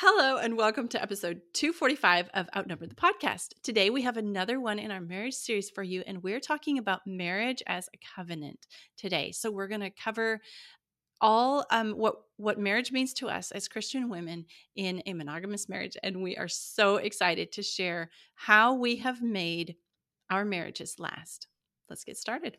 Hello, and welcome to episode 245 of Outnumbered the Podcast. Today, we have another one in our marriage series for you, and we're talking about marriage as a covenant today. So, we're going to cover all um, what what marriage means to us as Christian women in a monogamous marriage, and we are so excited to share how we have made our marriages last. Let's get started.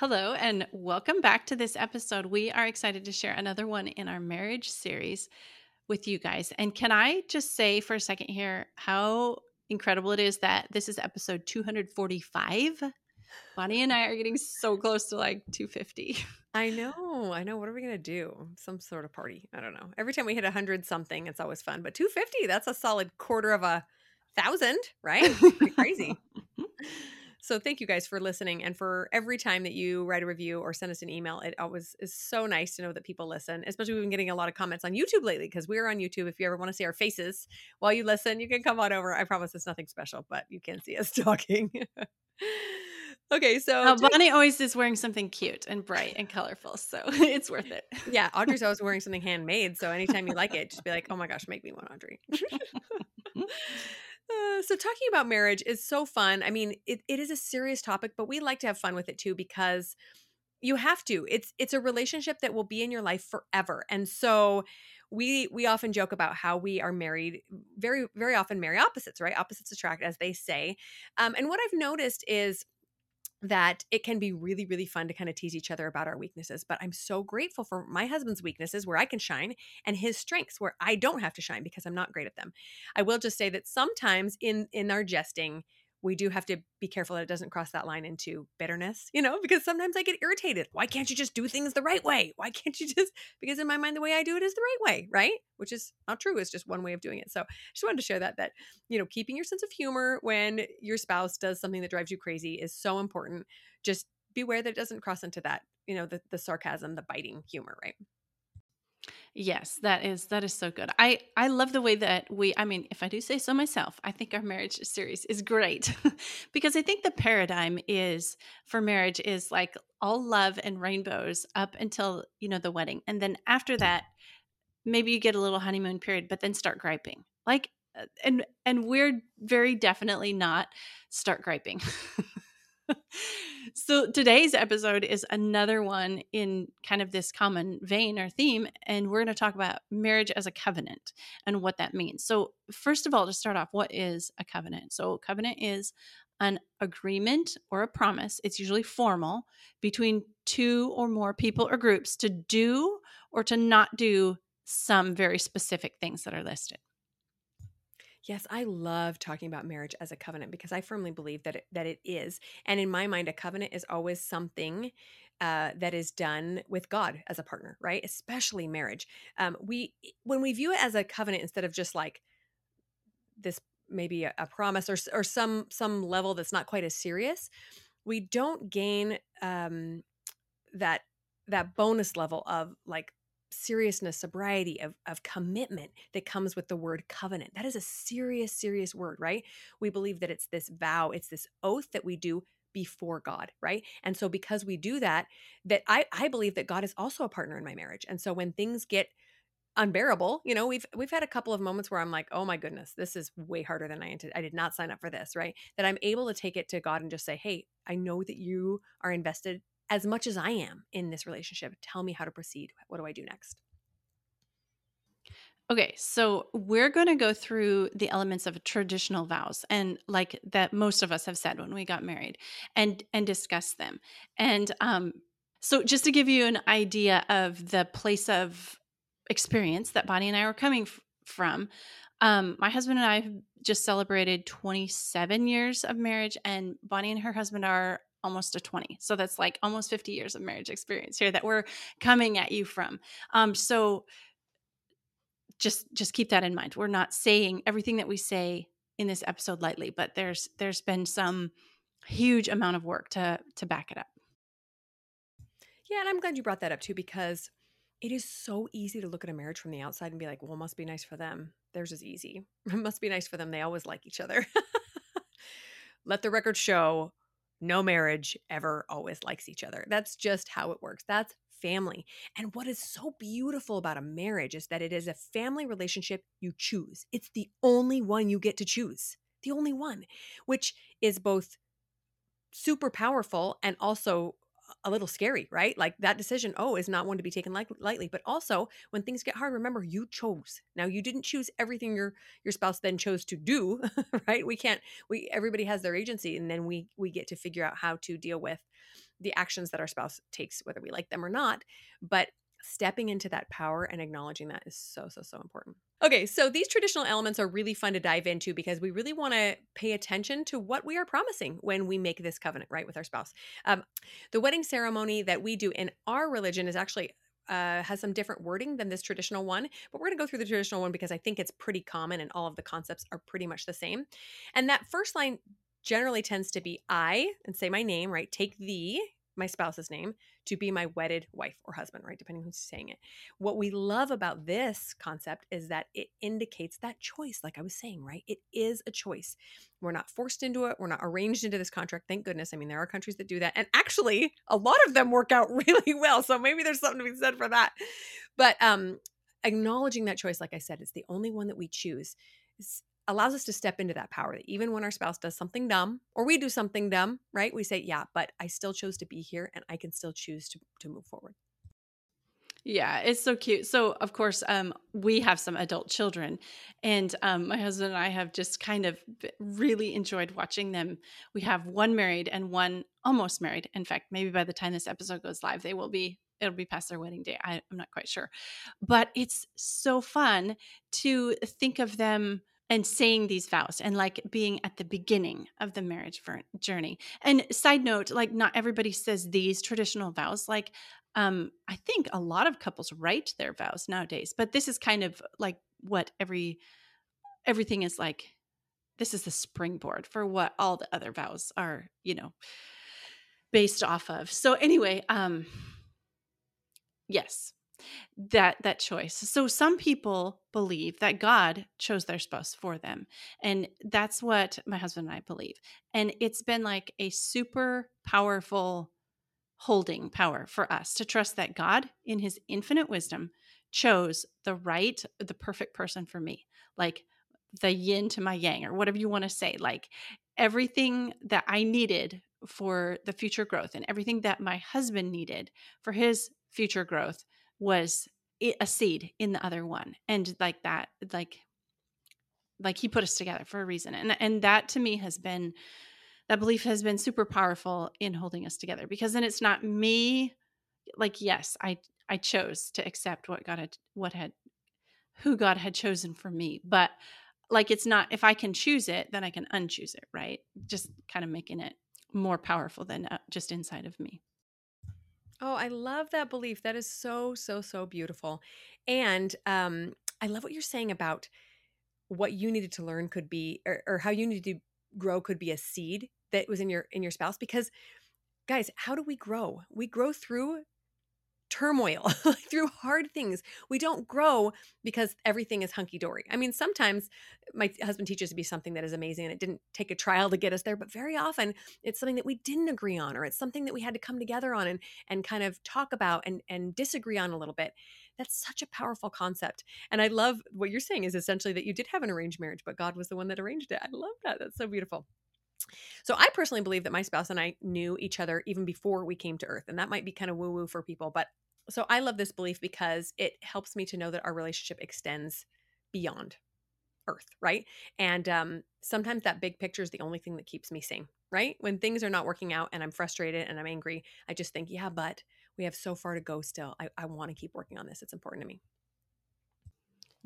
Hello, and welcome back to this episode. We are excited to share another one in our marriage series with you guys. And can I just say for a second here how incredible it is that this is episode 245? Bonnie and I are getting so close to like 250. I know. I know. What are we going to do? Some sort of party. I don't know. Every time we hit 100 something, it's always fun. But 250, that's a solid quarter of a thousand, right? Crazy. So thank you guys for listening and for every time that you write a review or send us an email. It always is so nice to know that people listen. Especially we've been getting a lot of comments on YouTube lately because we're on YouTube. If you ever want to see our faces while you listen, you can come on over. I promise it's nothing special, but you can see us talking. okay, so uh, Bonnie always is wearing something cute and bright and colorful, so it's worth it. yeah, Audrey's always wearing something handmade. So anytime you like it, just be like, "Oh my gosh, make me one, Audrey." Uh, so talking about marriage is so fun. I mean, it, it is a serious topic, but we like to have fun with it too because you have to. It's it's a relationship that will be in your life forever. And so we we often joke about how we are married very very often marry opposites, right? Opposites attract as they say. Um, and what I've noticed is that it can be really really fun to kind of tease each other about our weaknesses but i'm so grateful for my husband's weaknesses where i can shine and his strengths where i don't have to shine because i'm not great at them. I will just say that sometimes in in our jesting we do have to be careful that it doesn't cross that line into bitterness, you know, because sometimes I get irritated. Why can't you just do things the right way? Why can't you just, because in my mind, the way I do it is the right way, right? Which is not true. It's just one way of doing it. So I just wanted to share that, that, you know, keeping your sense of humor when your spouse does something that drives you crazy is so important. Just beware that it doesn't cross into that, you know, the, the sarcasm, the biting humor, right? Yes, that is that is so good. I I love the way that we I mean, if I do say so myself, I think our marriage series is great because I think the paradigm is for marriage is like all love and rainbows up until, you know, the wedding. And then after that, maybe you get a little honeymoon period, but then start griping. Like uh, and and we're very definitely not start griping. so today's episode is another one in kind of this common vein or theme and we're going to talk about marriage as a covenant and what that means. So first of all to start off what is a covenant? So a covenant is an agreement or a promise it's usually formal between two or more people or groups to do or to not do some very specific things that are listed Yes, I love talking about marriage as a covenant because I firmly believe that it, that it is. And in my mind, a covenant is always something uh, that is done with God as a partner, right? Especially marriage. Um, we when we view it as a covenant instead of just like this maybe a, a promise or or some some level that's not quite as serious, we don't gain um, that that bonus level of like seriousness, sobriety, of, of commitment that comes with the word covenant. That is a serious, serious word, right? We believe that it's this vow, it's this oath that we do before God, right? And so because we do that, that I, I believe that God is also a partner in my marriage. And so when things get unbearable, you know, we've we've had a couple of moments where I'm like, oh my goodness, this is way harder than I intended. I did not sign up for this, right? That I'm able to take it to God and just say, hey, I know that you are invested as much as I am in this relationship. Tell me how to proceed. What do I do next? Okay, so we're going to go through the elements of traditional vows and like that most of us have said when we got married and and discuss them. And um so just to give you an idea of the place of experience that Bonnie and I were coming f- from, um my husband and I just celebrated 27 years of marriage and Bonnie and her husband are almost a 20 so that's like almost 50 years of marriage experience here that we're coming at you from um so just just keep that in mind. We're not saying everything that we say in this episode lightly, but there's there's been some huge amount of work to to back it up. Yeah, and I'm glad you brought that up too because it is so easy to look at a marriage from the outside and be like, well, must be nice for them. Theirs is easy. It must be nice for them. They always like each other. Let the record show no marriage ever always likes each other. That's just how it works. That's family. And what is so beautiful about a marriage is that it is a family relationship you choose. It's the only one you get to choose, the only one, which is both super powerful and also a little scary, right? Like that decision, oh, is not one to be taken light- lightly. But also, when things get hard, remember you chose. Now, you didn't choose everything your your spouse then chose to do, right? We can't. We everybody has their agency, and then we we get to figure out how to deal with the actions that our spouse takes, whether we like them or not. But stepping into that power and acknowledging that is so so so important. Okay, so these traditional elements are really fun to dive into because we really want to pay attention to what we are promising when we make this covenant, right, with our spouse. Um, the wedding ceremony that we do in our religion is actually uh, has some different wording than this traditional one, but we're going to go through the traditional one because I think it's pretty common and all of the concepts are pretty much the same. And that first line generally tends to be I and say my name, right? Take thee, my spouse's name to be my wedded wife or husband, right? Depending who's saying it. What we love about this concept is that it indicates that choice, like I was saying, right? It is a choice. We're not forced into it. We're not arranged into this contract. Thank goodness. I mean, there are countries that do that. And actually, a lot of them work out really well. So maybe there's something to be said for that. But um, acknowledging that choice, like I said, it's the only one that we choose allows us to step into that power that even when our spouse does something dumb or we do something dumb, right? We say, yeah, but I still chose to be here and I can still choose to, to move forward. Yeah, it's so cute. So, of course, um, we have some adult children, and um, my husband and I have just kind of really enjoyed watching them. We have one married and one almost married. In fact, maybe by the time this episode goes live, they will be it'll be past their wedding day. I, I'm not quite sure, but it's so fun to think of them and saying these vows and like being at the beginning of the marriage journey. And side note, like not everybody says these traditional vows. Like um I think a lot of couples write their vows nowadays, but this is kind of like what every everything is like this is the springboard for what all the other vows are, you know, based off of. So anyway, um yes, that that choice. So some people believe that God chose their spouse for them. And that's what my husband and I believe. And it's been like a super powerful holding power for us to trust that God in his infinite wisdom chose the right the perfect person for me. Like the yin to my yang or whatever you want to say. Like everything that I needed for the future growth and everything that my husband needed for his future growth was a seed in the other one and like that like like he put us together for a reason and and that to me has been that belief has been super powerful in holding us together because then it's not me like yes i i chose to accept what god had what had who god had chosen for me but like it's not if i can choose it then i can unchoose it right? Just kind of making it more powerful than uh, just inside of me Oh, I love that belief. That is so, so, so beautiful. And um, I love what you're saying about what you needed to learn could be, or, or how you needed to grow could be a seed that was in your in your spouse. Because, guys, how do we grow? We grow through turmoil, through hard things. We don't grow because everything is hunky dory. I mean, sometimes my husband teaches me something that is amazing and it didn't take a trial to get us there, but very often it's something that we didn't agree on or it's something that we had to come together on and and kind of talk about and and disagree on a little bit. That's such a powerful concept. And I love what you're saying is essentially that you did have an arranged marriage, but God was the one that arranged it. I love that. That's so beautiful. So I personally believe that my spouse and I knew each other even before we came to Earth. And that might be kind of woo woo for people, but so I love this belief because it helps me to know that our relationship extends beyond Earth, right? And um, sometimes that big picture is the only thing that keeps me sane, right? When things are not working out and I'm frustrated and I'm angry, I just think, yeah, but we have so far to go still. I, I want to keep working on this. It's important to me.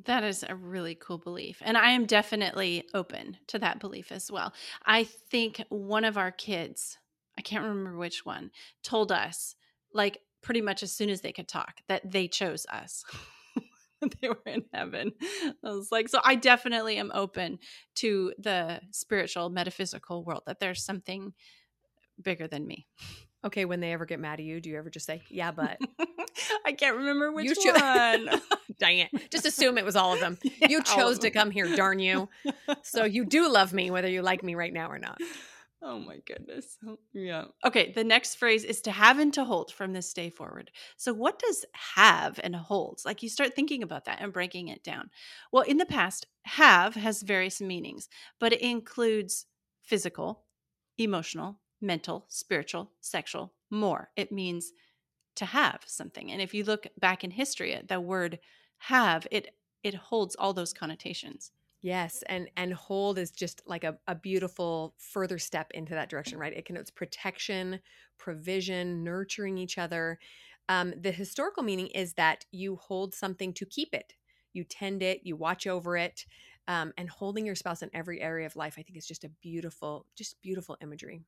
That is a really cool belief. And I am definitely open to that belief as well. I think one of our kids, I can't remember which one, told us, like, pretty much as soon as they could talk that they chose us. they were in heaven. I was like, so I definitely am open to the spiritual, metaphysical world, that there's something bigger than me. Okay, when they ever get mad at you, do you ever just say, "Yeah, but"? I can't remember which you cho- one. Dang it! Just assume it was all of them. Yeah, you chose to come here, darn you. So you do love me, whether you like me right now or not. Oh my goodness. Oh, yeah. Okay. The next phrase is to have and to hold from this day forward. So, what does have and holds? Like you start thinking about that and breaking it down. Well, in the past, have has various meanings, but it includes physical, emotional, mental, spiritual, sexual, more. It means to have something. And if you look back in history, the word have, it it holds all those connotations. Yes, and and hold is just like a, a beautiful further step into that direction, right? It connotes protection, provision, nurturing each other. Um, the historical meaning is that you hold something to keep it, you tend it, you watch over it, um, and holding your spouse in every area of life. I think is just a beautiful, just beautiful imagery.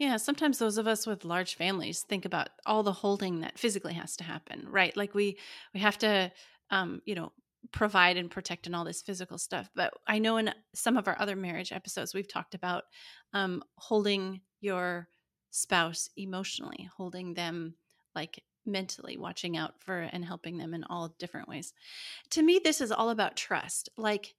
Yeah, sometimes those of us with large families think about all the holding that physically has to happen, right? Like we we have to um, you know, provide and protect and all this physical stuff. But I know in some of our other marriage episodes, we've talked about um, holding your spouse emotionally, holding them like mentally, watching out for and helping them in all different ways. To me, this is all about trust. Like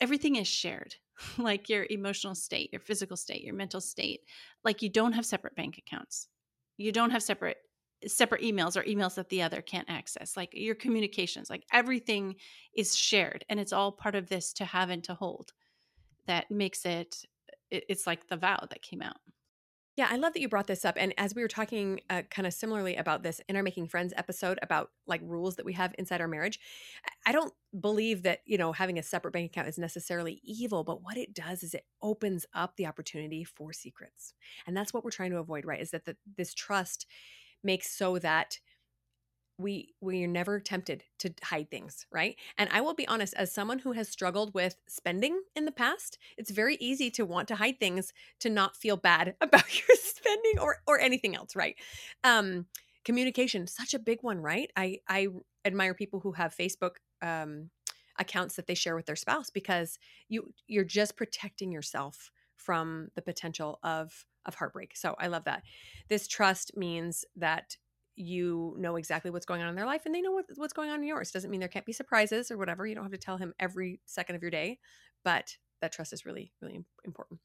everything is shared, like your emotional state, your physical state, your mental state. Like you don't have separate bank accounts. You don't have separate separate emails or emails that the other can't access like your communications like everything is shared and it's all part of this to have and to hold that makes it it's like the vow that came out yeah, I love that you brought this up. And as we were talking uh, kind of similarly about this in our Making Friends episode about like rules that we have inside our marriage, I don't believe that, you know, having a separate bank account is necessarily evil, but what it does is it opens up the opportunity for secrets. And that's what we're trying to avoid, right? Is that the, this trust makes so that we we are never tempted to hide things right and i will be honest as someone who has struggled with spending in the past it's very easy to want to hide things to not feel bad about your spending or or anything else right um communication such a big one right i i admire people who have facebook um accounts that they share with their spouse because you you're just protecting yourself from the potential of of heartbreak. So I love that. This trust means that you know exactly what's going on in their life and they know what, what's going on in yours. Doesn't mean there can't be surprises or whatever. You don't have to tell him every second of your day, but that trust is really, really important.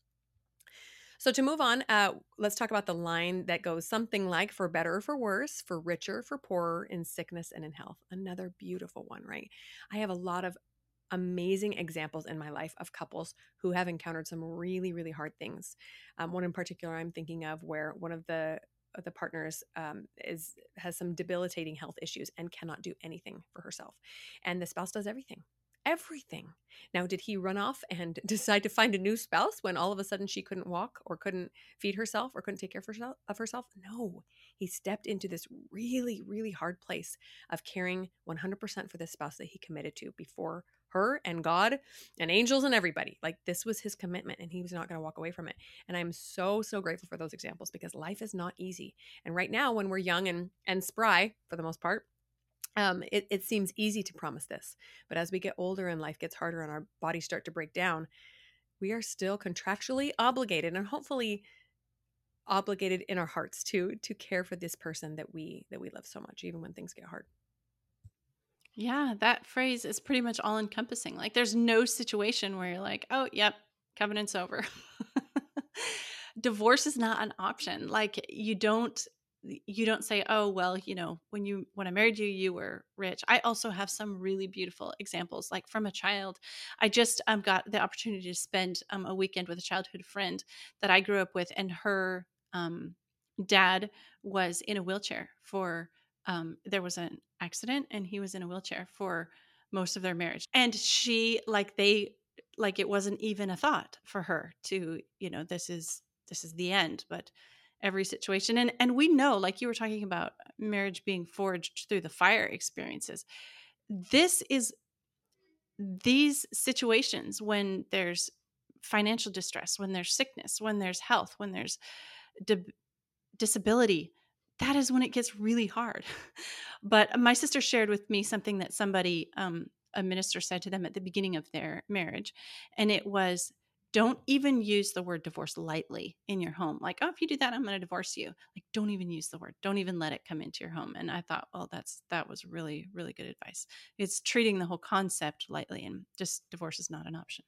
So to move on, uh, let's talk about the line that goes something like for better or for worse, for richer, for poorer, in sickness and in health. Another beautiful one, right? I have a lot of amazing examples in my life of couples who have encountered some really, really hard things. Um, one in particular I'm thinking of where one of the the partners um, is has some debilitating health issues and cannot do anything for herself, and the spouse does everything everything. Now, did he run off and decide to find a new spouse when all of a sudden she couldn't walk or couldn't feed herself or couldn't take care of herself? No, he stepped into this really, really hard place of caring 100% for this spouse that he committed to before her and God and angels and everybody. Like this was his commitment and he was not going to walk away from it. And I'm so so grateful for those examples because life is not easy. And right now when we're young and and spry for the most part, um, it, it seems easy to promise this. But as we get older and life gets harder and our bodies start to break down, we are still contractually obligated and hopefully obligated in our hearts to to care for this person that we that we love so much even when things get hard. Yeah, that phrase is pretty much all encompassing. Like there's no situation where you're like, "Oh, yep, covenant's over." Divorce is not an option. Like you don't you don't say oh well you know when you when i married you you were rich i also have some really beautiful examples like from a child i just um, got the opportunity to spend um, a weekend with a childhood friend that i grew up with and her um, dad was in a wheelchair for um, there was an accident and he was in a wheelchair for most of their marriage. And she like they like it wasn't even a thought for her to you know this is this is the end but every situation and and we know like you were talking about marriage being forged through the fire experiences. This is these situations when there's financial distress when there's sickness when there's health when there's di- disability that is when it gets really hard. but my sister shared with me something that somebody, um, a minister said to them at the beginning of their marriage. And it was, don't even use the word divorce lightly in your home. Like, oh, if you do that, I'm going to divorce you. Like, don't even use the word. Don't even let it come into your home. And I thought, well, that's that was really, really good advice. It's treating the whole concept lightly, and just divorce is not an option.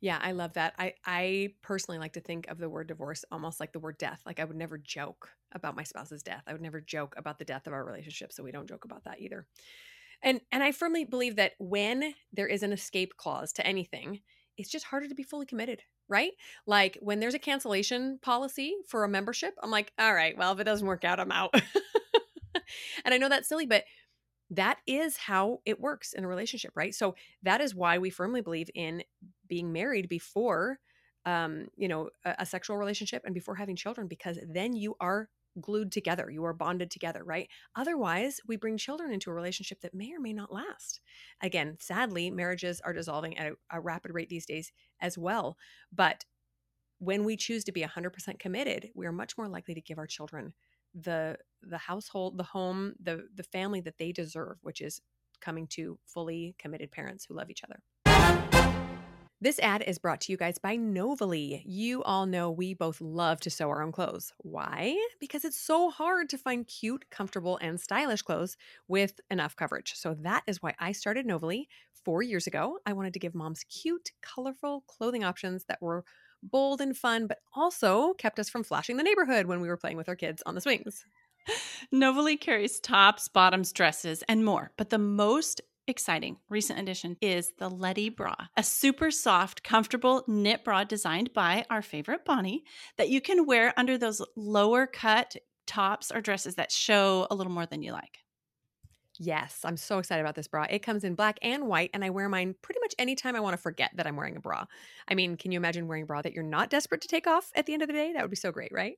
Yeah, I love that. I I personally like to think of the word divorce almost like the word death. Like I would never joke about my spouse's death. I would never joke about the death of our relationship, so we don't joke about that either. And and I firmly believe that when there is an escape clause to anything, it's just harder to be fully committed, right? Like when there's a cancellation policy for a membership, I'm like, all right, well, if it doesn't work out, I'm out. and I know that's silly, but that is how it works in a relationship, right? So that is why we firmly believe in being married before um, you know, a, a sexual relationship and before having children because then you are glued together. You are bonded together, right? Otherwise, we bring children into a relationship that may or may not last. Again, sadly, marriages are dissolving at a, a rapid rate these days as well. But when we choose to be 100% committed, we are much more likely to give our children the the household, the home, the the family that they deserve, which is coming to fully committed parents who love each other. This ad is brought to you guys by Novely. You all know we both love to sew our own clothes. Why? Because it's so hard to find cute, comfortable, and stylish clothes with enough coverage. So that is why I started Novely four years ago. I wanted to give moms cute, colorful clothing options that were bold and fun, but also kept us from flashing the neighborhood when we were playing with our kids on the swings. Novely carries tops, bottoms, dresses, and more. But the most exciting recent addition is the Letty bra, a super soft, comfortable knit bra designed by our favorite Bonnie that you can wear under those lower cut tops or dresses that show a little more than you like. Yes, I'm so excited about this bra. It comes in black and white, and I wear mine pretty much anytime I want to forget that I'm wearing a bra. I mean, can you imagine wearing a bra that you're not desperate to take off at the end of the day? That would be so great, right?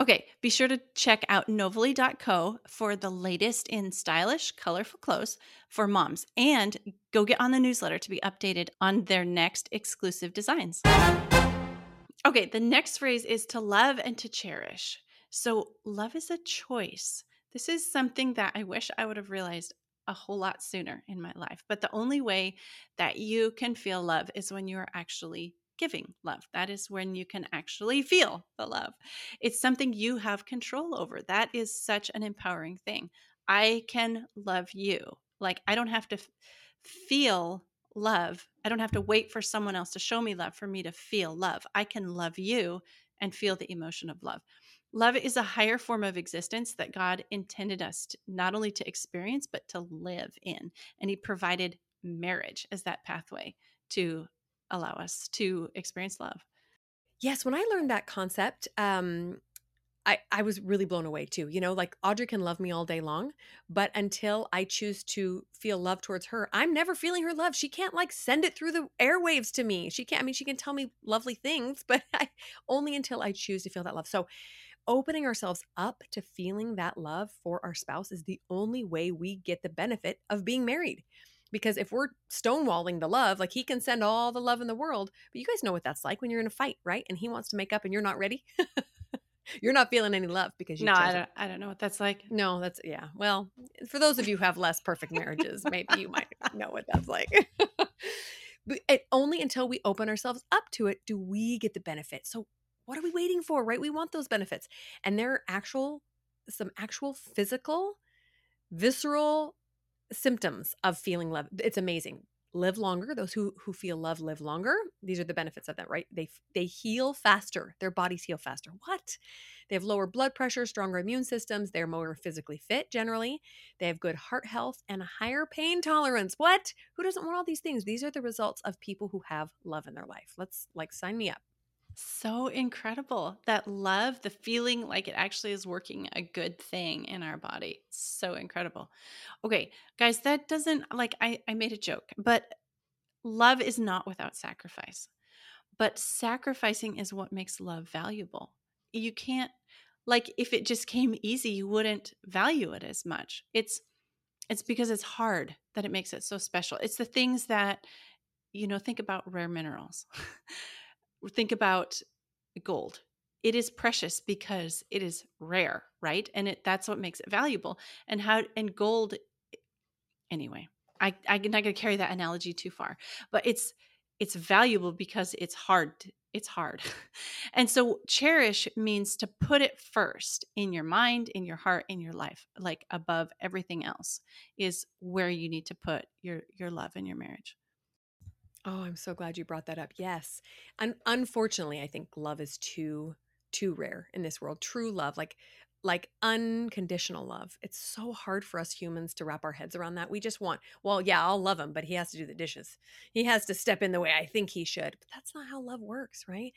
Okay, be sure to check out novely.co for the latest in stylish, colorful clothes for moms and go get on the newsletter to be updated on their next exclusive designs. Okay, the next phrase is to love and to cherish. So, love is a choice. This is something that I wish I would have realized a whole lot sooner in my life. But the only way that you can feel love is when you are actually giving love. That is when you can actually feel the love. It's something you have control over. That is such an empowering thing. I can love you. Like, I don't have to f- feel love. I don't have to wait for someone else to show me love for me to feel love. I can love you and feel the emotion of love. Love is a higher form of existence that God intended us to, not only to experience, but to live in. And He provided marriage as that pathway to allow us to experience love. Yes, when I learned that concept, um, I, I was really blown away too. You know, like Audrey can love me all day long, but until I choose to feel love towards her, I'm never feeling her love. She can't like send it through the airwaves to me. She can't, I mean, she can tell me lovely things, but I, only until I choose to feel that love. So, opening ourselves up to feeling that love for our spouse is the only way we get the benefit of being married. Because if we're stonewalling the love, like he can send all the love in the world, but you guys know what that's like when you're in a fight, right? And he wants to make up and you're not ready. you're not feeling any love because you no I don't, I don't know what that's like. No that's yeah well for those of you who have less perfect marriages maybe you might know what that's like. But it, only until we open ourselves up to it do we get the benefit. So what are we waiting for right? We want those benefits. And there are actual some actual physical visceral symptoms of feeling love. It's amazing. Live longer. Those who who feel love live longer. These are the benefits of that, right? They they heal faster. Their bodies heal faster. What? They have lower blood pressure, stronger immune systems. They're more physically fit generally. They have good heart health and a higher pain tolerance. What? Who doesn't want all these things? These are the results of people who have love in their life. Let's like sign me up. So incredible. That love, the feeling like it actually is working a good thing in our body. So incredible. Okay, guys, that doesn't like I, I made a joke, but love is not without sacrifice. But sacrificing is what makes love valuable. You can't like if it just came easy, you wouldn't value it as much. It's it's because it's hard that it makes it so special. It's the things that you know, think about rare minerals. think about gold. it is precious because it is rare, right? And it that's what makes it valuable. And how and gold anyway. I I'm not going to carry that analogy too far, but it's it's valuable because it's hard. It's hard. and so cherish means to put it first in your mind, in your heart, in your life, like above everything else is where you need to put your your love in your marriage. Oh, I'm so glad you brought that up. Yes. And unfortunately, I think love is too too rare in this world. True love, like like unconditional love. It's so hard for us humans to wrap our heads around that. We just want, well, yeah, I'll love him, but he has to do the dishes. He has to step in the way I think he should. But that's not how love works, right?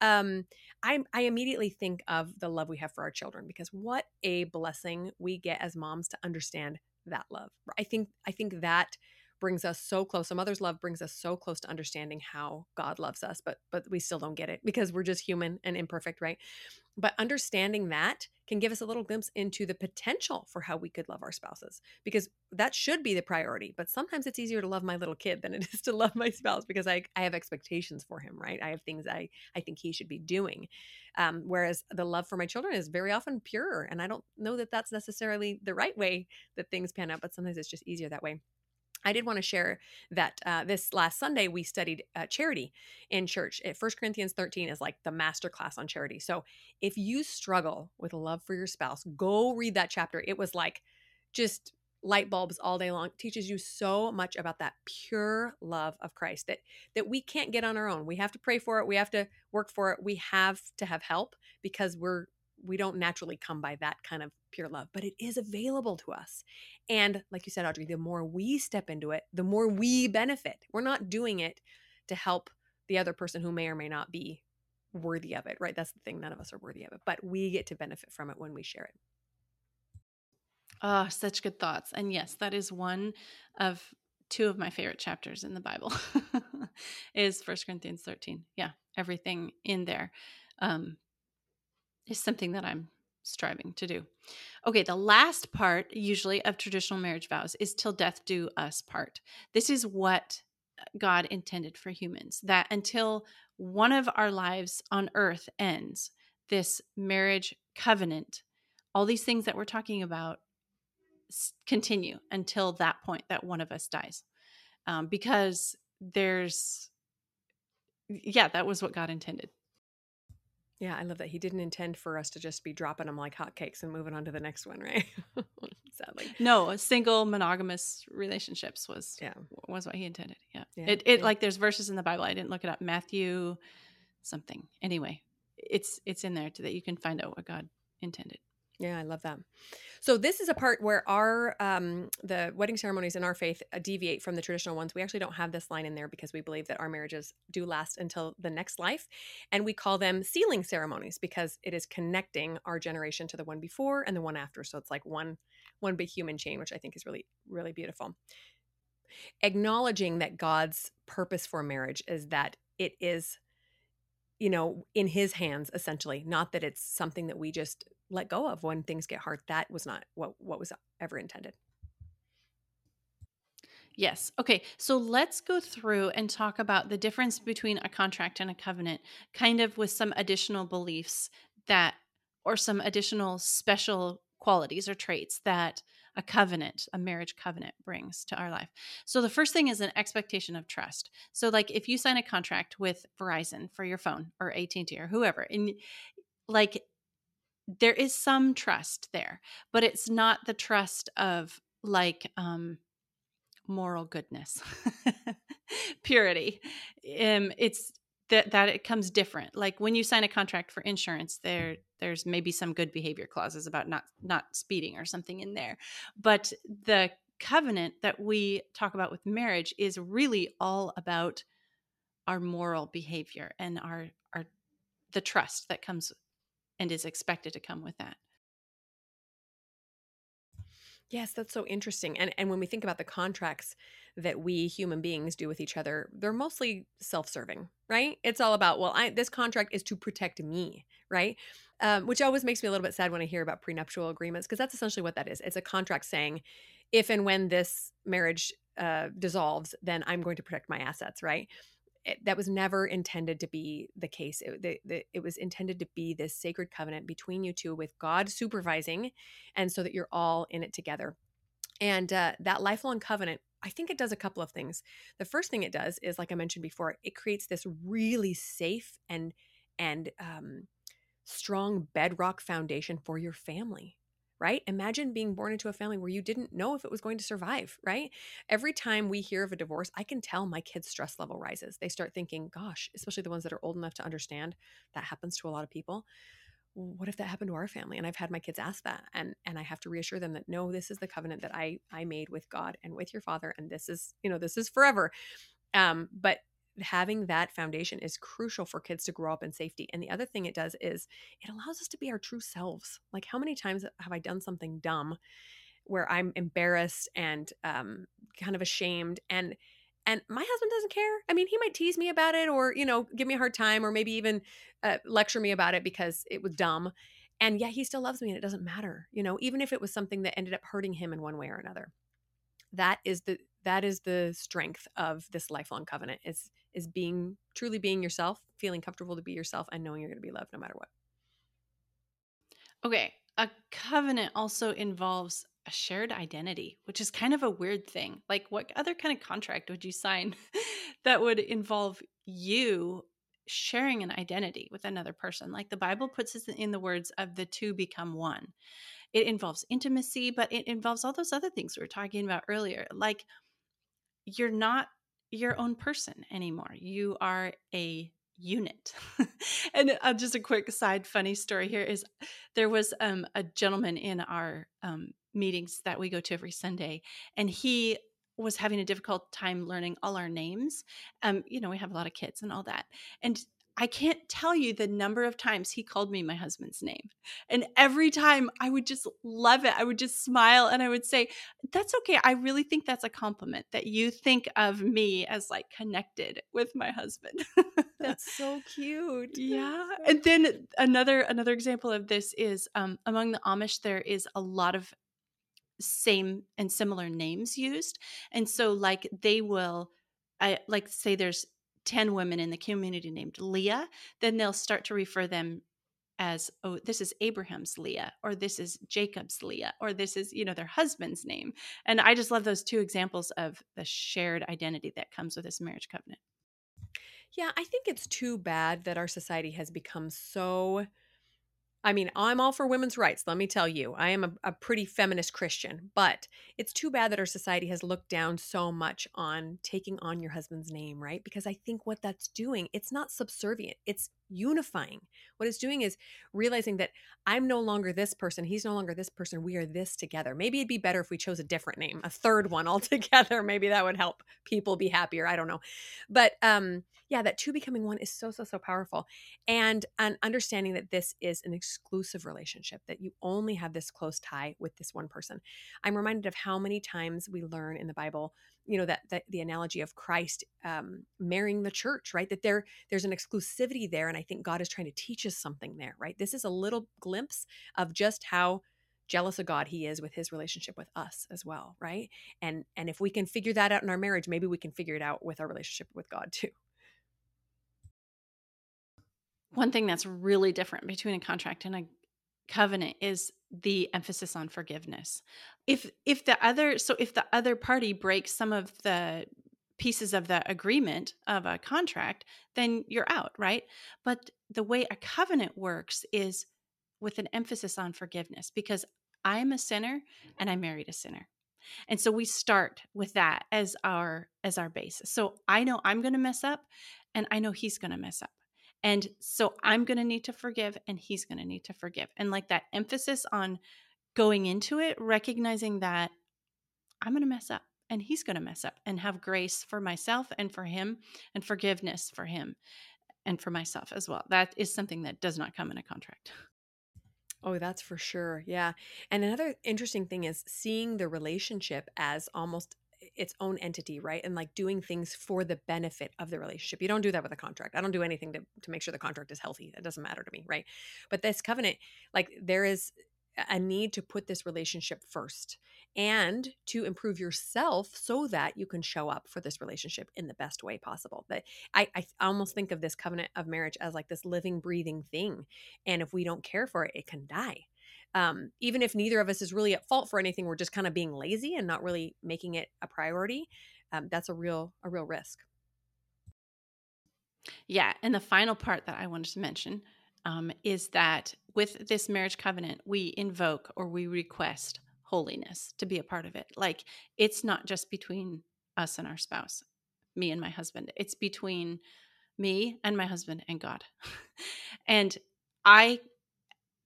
Um, I I immediately think of the love we have for our children because what a blessing we get as moms to understand that love. I think I think that brings us so close. A mother's love brings us so close to understanding how God loves us, but but we still don't get it because we're just human and imperfect, right? But understanding that can give us a little glimpse into the potential for how we could love our spouses because that should be the priority. But sometimes it's easier to love my little kid than it is to love my spouse because I, I have expectations for him, right? I have things I, I think he should be doing. Um, whereas the love for my children is very often pure. And I don't know that that's necessarily the right way that things pan out, but sometimes it's just easier that way. I did want to share that uh, this last Sunday we studied uh, charity in church. First Corinthians 13 is like the master class on charity. So if you struggle with love for your spouse, go read that chapter. It was like just light bulbs all day long. It teaches you so much about that pure love of Christ that that we can't get on our own. We have to pray for it. We have to work for it. We have to have help because we're we don't naturally come by that kind of pure love, but it is available to us. And like you said, Audrey, the more we step into it, the more we benefit. We're not doing it to help the other person who may or may not be worthy of it, right? That's the thing. None of us are worthy of it, but we get to benefit from it when we share it. Oh, such good thoughts. And yes, that is one of two of my favorite chapters in the Bible is First Corinthians 13. Yeah, everything in there um, is something that I'm striving to do. Okay, the last part, usually, of traditional marriage vows is till death do us part. This is what God intended for humans that until one of our lives on earth ends, this marriage covenant, all these things that we're talking about continue until that point that one of us dies. Um, because there's, yeah, that was what God intended. Yeah, I love that he didn't intend for us to just be dropping them like hotcakes and moving on to the next one, right? Sadly, no. Single monogamous relationships was yeah was what he intended. Yeah, yeah it it yeah. like there's verses in the Bible. I didn't look it up. Matthew something. Anyway, it's it's in there to, that you can find out what God intended. Yeah, I love that. So this is a part where our um, the wedding ceremonies in our faith uh, deviate from the traditional ones. We actually don't have this line in there because we believe that our marriages do last until the next life, and we call them sealing ceremonies because it is connecting our generation to the one before and the one after. So it's like one one big human chain, which I think is really really beautiful. Acknowledging that God's purpose for marriage is that it is you know in his hands essentially not that it's something that we just let go of when things get hard. That was not what what was ever intended. Yes. Okay. So let's go through and talk about the difference between a contract and a covenant, kind of with some additional beliefs that, or some additional special qualities or traits that a covenant, a marriage covenant brings to our life. So the first thing is an expectation of trust. So like if you sign a contract with Verizon for your phone or AT&T or whoever and like there is some trust there, but it's not the trust of like um, moral goodness, purity. Um, it's that that it comes different. Like when you sign a contract for insurance, there there's maybe some good behavior clauses about not not speeding or something in there, but the covenant that we talk about with marriage is really all about our moral behavior and our our the trust that comes and is expected to come with that. Yes, that's so interesting. And and when we think about the contracts that we human beings do with each other, they're mostly self-serving, right? It's all about, well, I this contract is to protect me, right? Um, which always makes me a little bit sad when I hear about prenuptial agreements because that's essentially what that is. It's a contract saying, if and when this marriage uh, dissolves, then I'm going to protect my assets, right? It, that was never intended to be the case. It, the, the, it was intended to be this sacred covenant between you two with God supervising, and so that you're all in it together. And uh, that lifelong covenant, I think it does a couple of things. The first thing it does is, like I mentioned before, it creates this really safe and and um, strong bedrock foundation for your family right? Imagine being born into a family where you didn't know if it was going to survive, right? Every time we hear of a divorce, I can tell my kids' stress level rises. They start thinking, gosh, especially the ones that are old enough to understand that happens to a lot of people. What if that happened to our family? And I've had my kids ask that and and I have to reassure them that no, this is the covenant that I I made with God and with your father and this is, you know, this is forever. Um but having that foundation is crucial for kids to grow up in safety. And the other thing it does is it allows us to be our true selves. Like, how many times have I done something dumb where I'm embarrassed and um, kind of ashamed and and my husband doesn't care. I mean, he might tease me about it or, you know, give me a hard time or maybe even uh, lecture me about it because it was dumb. And yet he still loves me and it doesn't matter, you know, even if it was something that ended up hurting him in one way or another. That is the that is the strength of this lifelong covenant is is being truly being yourself, feeling comfortable to be yourself, and knowing you're going to be loved no matter what. Okay. A covenant also involves a shared identity, which is kind of a weird thing. Like, what other kind of contract would you sign that would involve you sharing an identity with another person? Like, the Bible puts us in the words of the two become one. It involves intimacy, but it involves all those other things we were talking about earlier. Like, you're not your own person anymore. You are a unit. and uh, just a quick side funny story here is there was um, a gentleman in our um, meetings that we go to every Sunday, and he was having a difficult time learning all our names. Um, you know, we have a lot of kids and all that. And I can't tell you the number of times he called me my husband's name. And every time I would just love it. I would just smile and I would say, That's okay. I really think that's a compliment that you think of me as like connected with my husband. that's so cute. Yeah. And then another another example of this is um, among the Amish, there is a lot of same and similar names used. And so like they will I like say there's 10 women in the community named Leah, then they'll start to refer them as, oh, this is Abraham's Leah, or this is Jacob's Leah, or this is, you know, their husband's name. And I just love those two examples of the shared identity that comes with this marriage covenant. Yeah, I think it's too bad that our society has become so I mean, I'm all for women's rights, let me tell you. I am a, a, pretty feminist Christian, but it's too bad that our society has looked down so much on taking on your husband's name, right? Because I think what that's doing, it's not subservient, it's unifying. What it's doing is realizing that I'm no longer this person, he's no longer this person, we are this together. Maybe it'd be better if we chose a different name, a third one altogether. Maybe that would help people be happier. I don't know. But um yeah, that two becoming one is so so so powerful. And an understanding that this is an exclusive relationship that you only have this close tie with this one person. I'm reminded of how many times we learn in the Bible you know that, that the analogy of christ um, marrying the church right? That there there's an exclusivity there and i think god is trying to teach us something there right? This is a little glimpse of just how jealous of god he is with his relationship with us as well right? And and if we can figure that out in our marriage maybe we can figure it out with our relationship with god too. One thing that's really different between a contract and a covenant is the emphasis on forgiveness. If if the other so if the other party breaks some of the pieces of the agreement of a contract then you're out right? But the way a covenant works is with an emphasis on forgiveness because i'm a sinner and i married a sinner. And so we start with that as our as our basis. So i know i'm going to mess up and i know he's going to mess up and so I'm going to need to forgive and he's going to need to forgive. And like that emphasis on going into it, recognizing that I'm going to mess up and he's going to mess up and have grace for myself and for him and forgiveness for him and for myself as well. That is something that does not come in a contract. Oh, that's for sure. Yeah. And another interesting thing is seeing the relationship as almost its own entity, right? And like doing things for the benefit of the relationship. You don't do that with a contract. I don't do anything to, to make sure the contract is healthy. It doesn't matter to me, right? But this covenant, like there is a need to put this relationship first and to improve yourself so that you can show up for this relationship in the best way possible. But I, I almost think of this covenant of marriage as like this living, breathing thing. And if we don't care for it, it can die. Um, even if neither of us is really at fault for anything, we're just kind of being lazy and not really making it a priority. Um, that's a real, a real risk. Yeah. And the final part that I wanted to mention um, is that with this marriage covenant, we invoke or we request holiness to be a part of it. Like it's not just between us and our spouse, me and my husband, it's between me and my husband and God. and I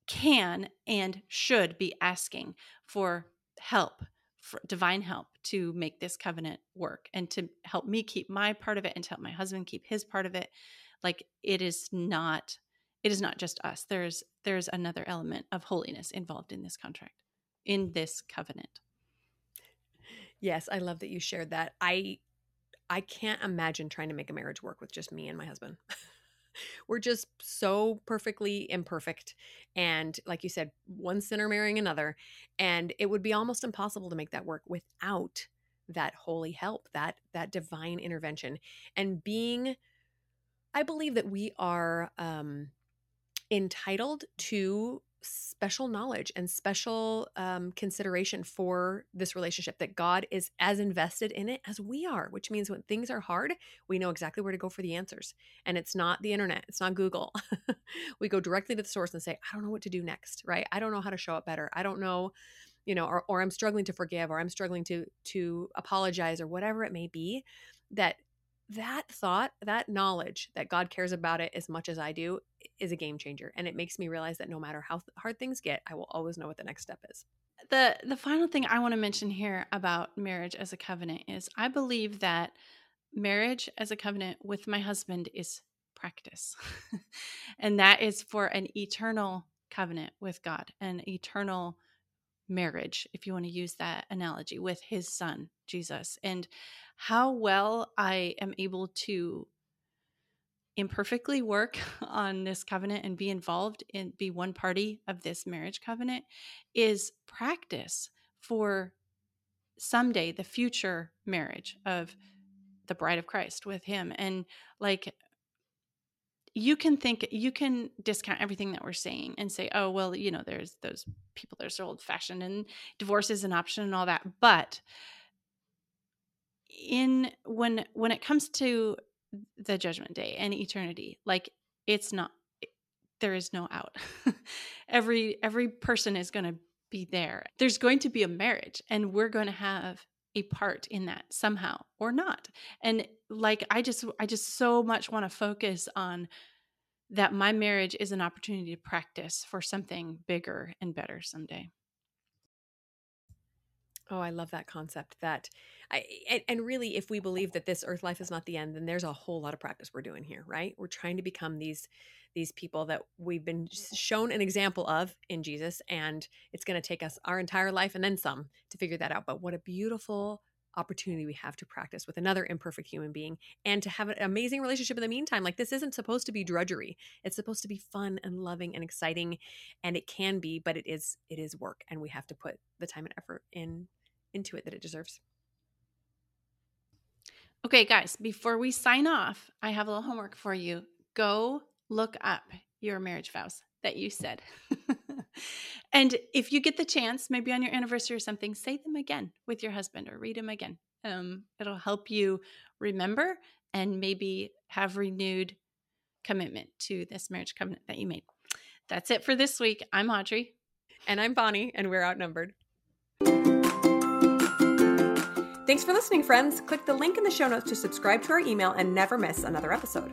can and should be asking for help, for divine help to make this covenant work and to help me keep my part of it and to help my husband keep his part of it. Like it is not it is not just us. There's there's another element of holiness involved in this contract, in this covenant. Yes, I love that you shared that. I I can't imagine trying to make a marriage work with just me and my husband. We're just so perfectly imperfect. And like you said, one sinner marrying another. And it would be almost impossible to make that work without that holy help, that that divine intervention. And being I believe that we are um entitled to special knowledge and special um, consideration for this relationship that God is as invested in it as we are, which means when things are hard, we know exactly where to go for the answers. And it's not the internet, it's not Google. we go directly to the source and say, I don't know what to do next, right? I don't know how to show up better. I don't know, you know, or, or I'm struggling to forgive or I'm struggling to to apologize or whatever it may be. That that thought, that knowledge that God cares about it as much as I do is a game changer. And it makes me realize that no matter how hard things get, I will always know what the next step is. The the final thing I want to mention here about marriage as a covenant is I believe that marriage as a covenant with my husband is practice. and that is for an eternal covenant with God, an eternal marriage, if you want to use that analogy, with his son, Jesus. And how well I am able to imperfectly work on this covenant and be involved and be one party of this marriage covenant is practice for someday the future marriage of the bride of Christ with him. And like, you can think you can discount everything that we're saying and say oh well you know there's those people that are so old fashioned and divorce is an option and all that but in when when it comes to the judgment day and eternity like it's not there is no out. Every every person is going to be there. There's going to be a marriage and we're going to have a part in that somehow or not. And like i just i just so much want to focus on that my marriage is an opportunity to practice for something bigger and better someday Oh, I love that concept. That I and, and, really, if we believe that this earth life is not the end, then there's a whole lot of practice we're doing here, right? We're trying to become these these people that we've been shown an example of in Jesus, and it's going to take us our entire life and then some to figure that out. But what a beautiful opportunity we have to practice with another imperfect human being and to have an amazing relationship in the meantime. Like this isn't supposed to be drudgery. It's supposed to be fun and loving and exciting and it can be, but it is it is work and we have to put the time and effort in into it that it deserves. Okay, guys, before we sign off, I have a little homework for you. Go look up your marriage vows that you said. and if you get the chance, maybe on your anniversary or something, say them again with your husband or read them again. Um, it'll help you remember and maybe have renewed commitment to this marriage covenant that you made. That's it for this week. I'm Audrey. And I'm Bonnie, and we're outnumbered. Thanks for listening, friends. Click the link in the show notes to subscribe to our email and never miss another episode.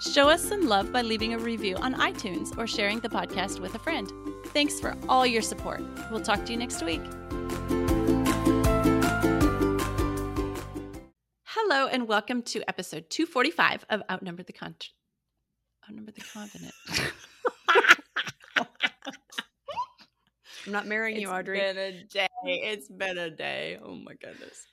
Show us some love by leaving a review on iTunes or sharing the podcast with a friend. Thanks for all your support. We'll talk to you next week. Hello and welcome to episode 245 of Outnumber the Con- Outnumber the Continent. I'm not marrying it's you, Audrey. It's been a day. It's been a day. Oh my goodness.